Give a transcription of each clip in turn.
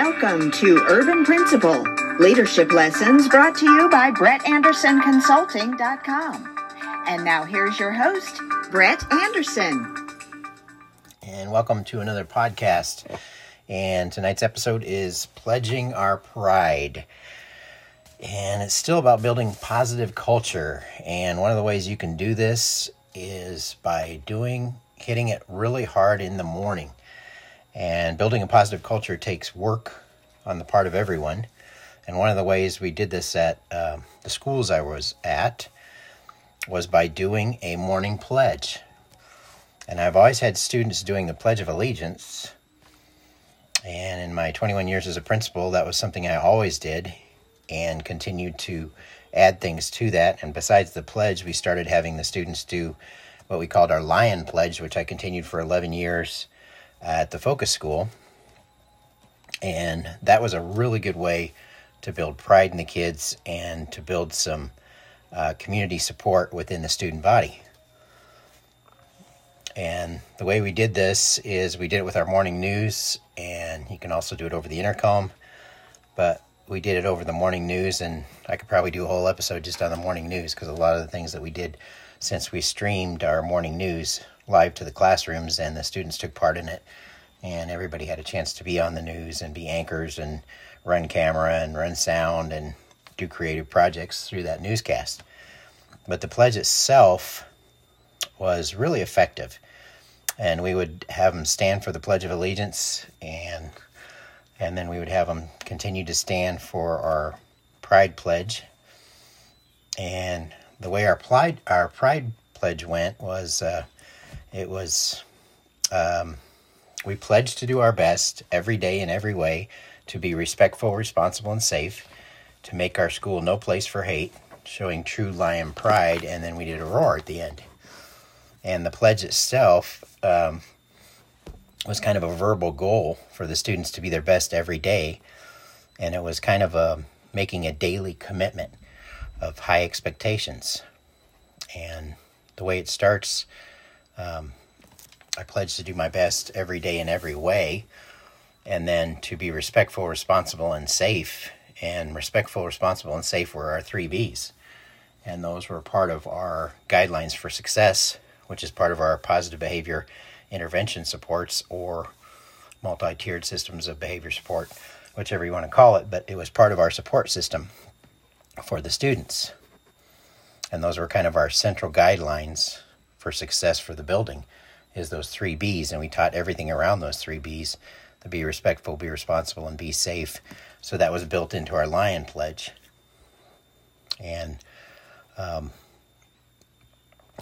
Welcome to Urban Principle leadership lessons brought to you by BrettAndersonConsulting.com. And now here's your host, Brett Anderson. And welcome to another podcast. And tonight's episode is Pledging Our Pride. And it's still about building positive culture. And one of the ways you can do this is by doing hitting it really hard in the morning. And building a positive culture takes work on the part of everyone. And one of the ways we did this at uh, the schools I was at was by doing a morning pledge. And I've always had students doing the Pledge of Allegiance. And in my 21 years as a principal, that was something I always did and continued to add things to that. And besides the pledge, we started having the students do what we called our Lion Pledge, which I continued for 11 years at the Focus School. And that was a really good way to build pride in the kids and to build some uh, community support within the student body. And the way we did this is we did it with our morning news, and you can also do it over the intercom. But we did it over the morning news, and I could probably do a whole episode just on the morning news because a lot of the things that we did since we streamed our morning news live to the classrooms and the students took part in it. And everybody had a chance to be on the news and be anchors and run camera and run sound and do creative projects through that newscast. But the pledge itself was really effective. And we would have them stand for the pledge of allegiance and and then we would have them continue to stand for our pride pledge. And the way our pride our pride pledge went was uh, it was um, we pledged to do our best every day in every way to be respectful, responsible, and safe, to make our school no place for hate, showing true lion pride, and then we did a roar at the end. And the pledge itself um, was kind of a verbal goal for the students to be their best every day, and it was kind of a making a daily commitment of high expectations. And the way it starts, um, I pledge to do my best every day in every way, and then to be respectful, responsible, and safe. And respectful, responsible, and safe were our three B's. And those were part of our guidelines for success, which is part of our positive behavior intervention supports or multi tiered systems of behavior support, whichever you want to call it. But it was part of our support system for the students. And those were kind of our central guidelines for success for the building is those three B's. And we taught everything around those three B's to be respectful, be responsible, and be safe. So that was built into our Lion Pledge. And um,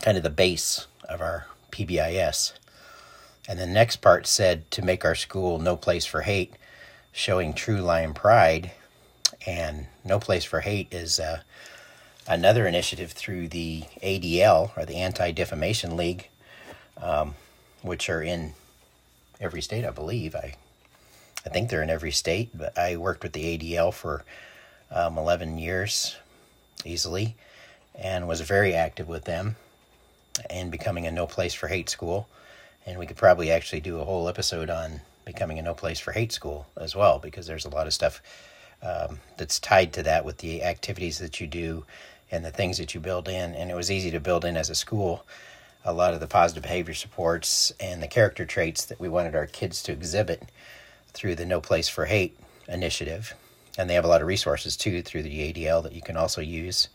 kind of the base of our PBIS. And the next part said to make our school no place for hate, showing true lion pride and No Place for Hate is uh, another initiative through the ADL, or the Anti Defamation League, um, which are in every state, I believe. I, I think they're in every state, but I worked with the ADL for um, 11 years easily and was very active with them in becoming a No Place for Hate school. And we could probably actually do a whole episode on becoming a No Place for Hate school as well, because there's a lot of stuff um, that's tied to that with the activities that you do and the things that you build in. And it was easy to build in as a school a lot of the positive behavior supports and the character traits that we wanted our kids to exhibit through the No Place for Hate initiative. And they have a lot of resources too through the ADL that you can also use.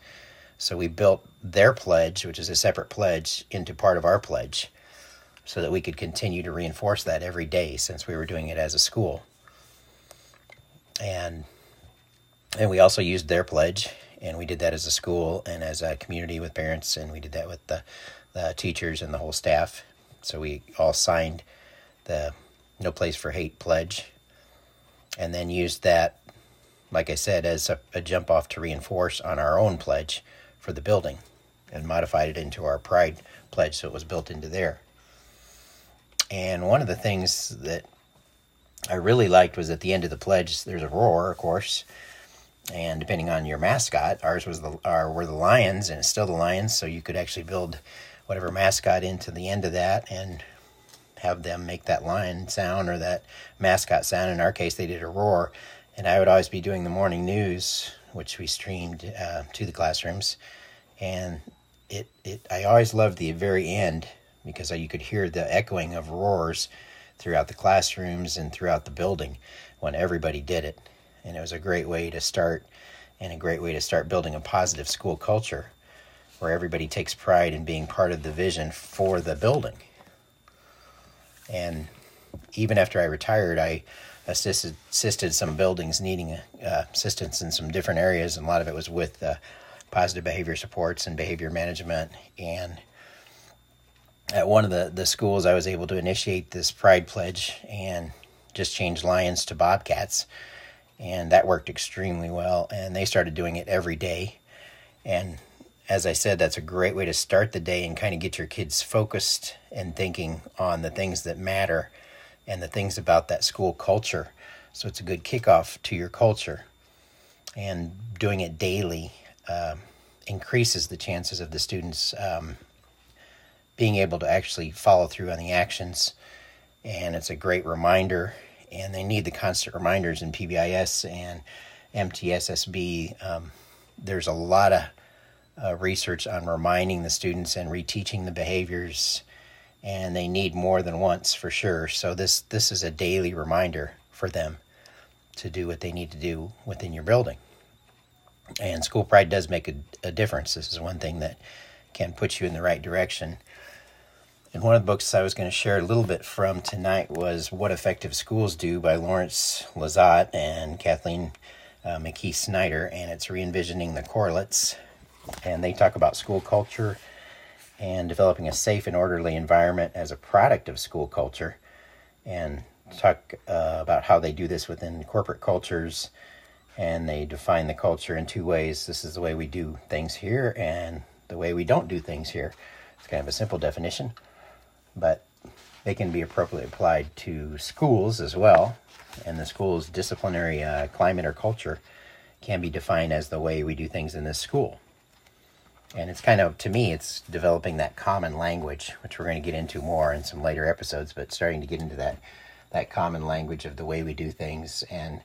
So we built their pledge, which is a separate pledge, into part of our pledge so that we could continue to reinforce that every day since we were doing it as a school. And and we also used their pledge, and we did that as a school and as a community with parents, and we did that with the, the teachers and the whole staff. So we all signed the No Place for Hate pledge, and then used that, like I said, as a, a jump off to reinforce on our own pledge for the building, and modified it into our Pride pledge, so it was built into there. And one of the things that I really liked was at the end of the pledge, there's a roar, of course, and depending on your mascot, ours was the our were the lions, and it's still the lions. So you could actually build whatever mascot into the end of that, and have them make that lion sound or that mascot sound. In our case, they did a roar. And I would always be doing the morning news, which we streamed uh, to the classrooms. And it, it, I always loved the very end because you could hear the echoing of roars throughout the classrooms and throughout the building when everybody did it. And it was a great way to start and a great way to start building a positive school culture where everybody takes pride in being part of the vision for the building. And even after I retired, I assisted, assisted some buildings needing uh, assistance in some different areas, and a lot of it was with uh, positive behavior supports and behavior management. And at one of the, the schools, I was able to initiate this pride pledge and just change lions to bobcats. And that worked extremely well. And they started doing it every day. And as I said, that's a great way to start the day and kind of get your kids focused and thinking on the things that matter and the things about that school culture. So it's a good kickoff to your culture. And doing it daily uh, increases the chances of the students um, being able to actually follow through on the actions. And it's a great reminder. And they need the constant reminders in PBIS and MTSSB. Um, there's a lot of uh, research on reminding the students and reteaching the behaviors, and they need more than once for sure. So this this is a daily reminder for them to do what they need to do within your building. And school pride does make a, a difference. This is one thing that can put you in the right direction. And one of the books I was going to share a little bit from tonight was What Effective Schools Do by Lawrence Lezotte and Kathleen uh, McKee Snyder, and it's re envisioning the correlates. And they talk about school culture and developing a safe and orderly environment as a product of school culture and talk uh, about how they do this within corporate cultures and they define the culture in two ways. This is the way we do things here and the way we don't do things here. It's kind of a simple definition but they can be appropriately applied to schools as well. And the school's disciplinary uh, climate or culture can be defined as the way we do things in this school. And it's kind of to me it's developing that common language which we're going to get into more in some later episodes but starting to get into that that common language of the way we do things and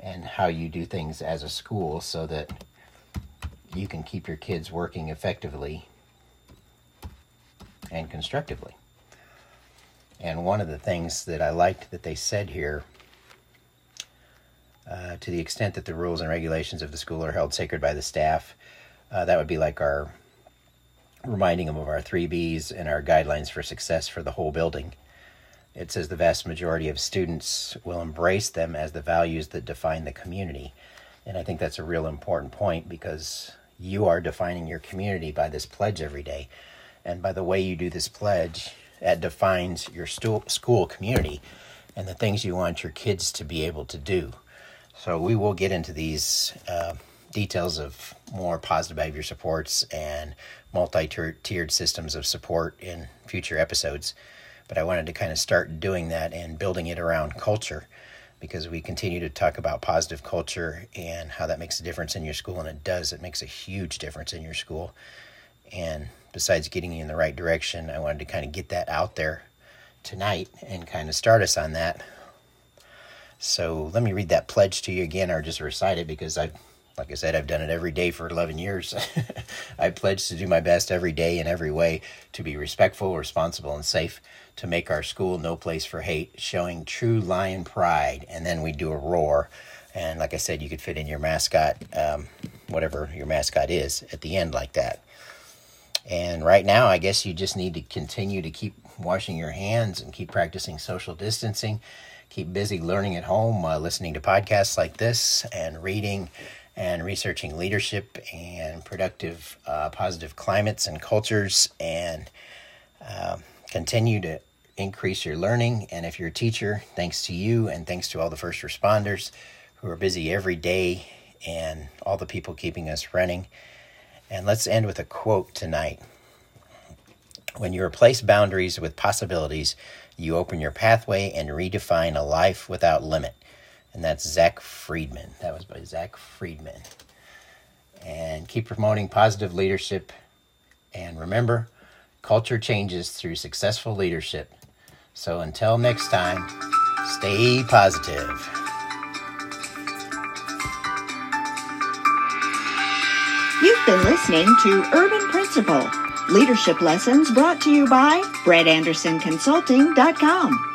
and how you do things as a school so that you can keep your kids working effectively and constructively and one of the things that i liked that they said here uh, to the extent that the rules and regulations of the school are held sacred by the staff uh, that would be like our reminding them of our three B's and our guidelines for success for the whole building. It says the vast majority of students will embrace them as the values that define the community. And I think that's a real important point because you are defining your community by this pledge every day. And by the way you do this pledge, that defines your school community and the things you want your kids to be able to do. So we will get into these uh, details of more positive behavior supports and multi-tiered systems of support in future episodes but i wanted to kind of start doing that and building it around culture because we continue to talk about positive culture and how that makes a difference in your school and it does it makes a huge difference in your school and besides getting you in the right direction i wanted to kind of get that out there tonight and kind of start us on that so let me read that pledge to you again or just recite it because i've like I said, I've done it every day for 11 years. I pledge to do my best every day in every way to be respectful, responsible, and safe, to make our school no place for hate, showing true lion pride. And then we do a roar. And like I said, you could fit in your mascot, um, whatever your mascot is, at the end like that. And right now, I guess you just need to continue to keep washing your hands and keep practicing social distancing. Keep busy learning at home, uh, listening to podcasts like this, and reading and researching leadership and productive, uh, positive climates and cultures, and uh, continue to increase your learning. And if you're a teacher, thanks to you and thanks to all the first responders who are busy every day and all the people keeping us running. And let's end with a quote tonight. When you replace boundaries with possibilities, you open your pathway and redefine a life without limit and that's Zach Friedman. That was by Zach Friedman. And keep promoting positive leadership. And remember, culture changes through successful leadership. So until next time, stay positive. You've been listening to Urban Principle, Leadership Lessons brought to you by BrettAndersonConsulting.com.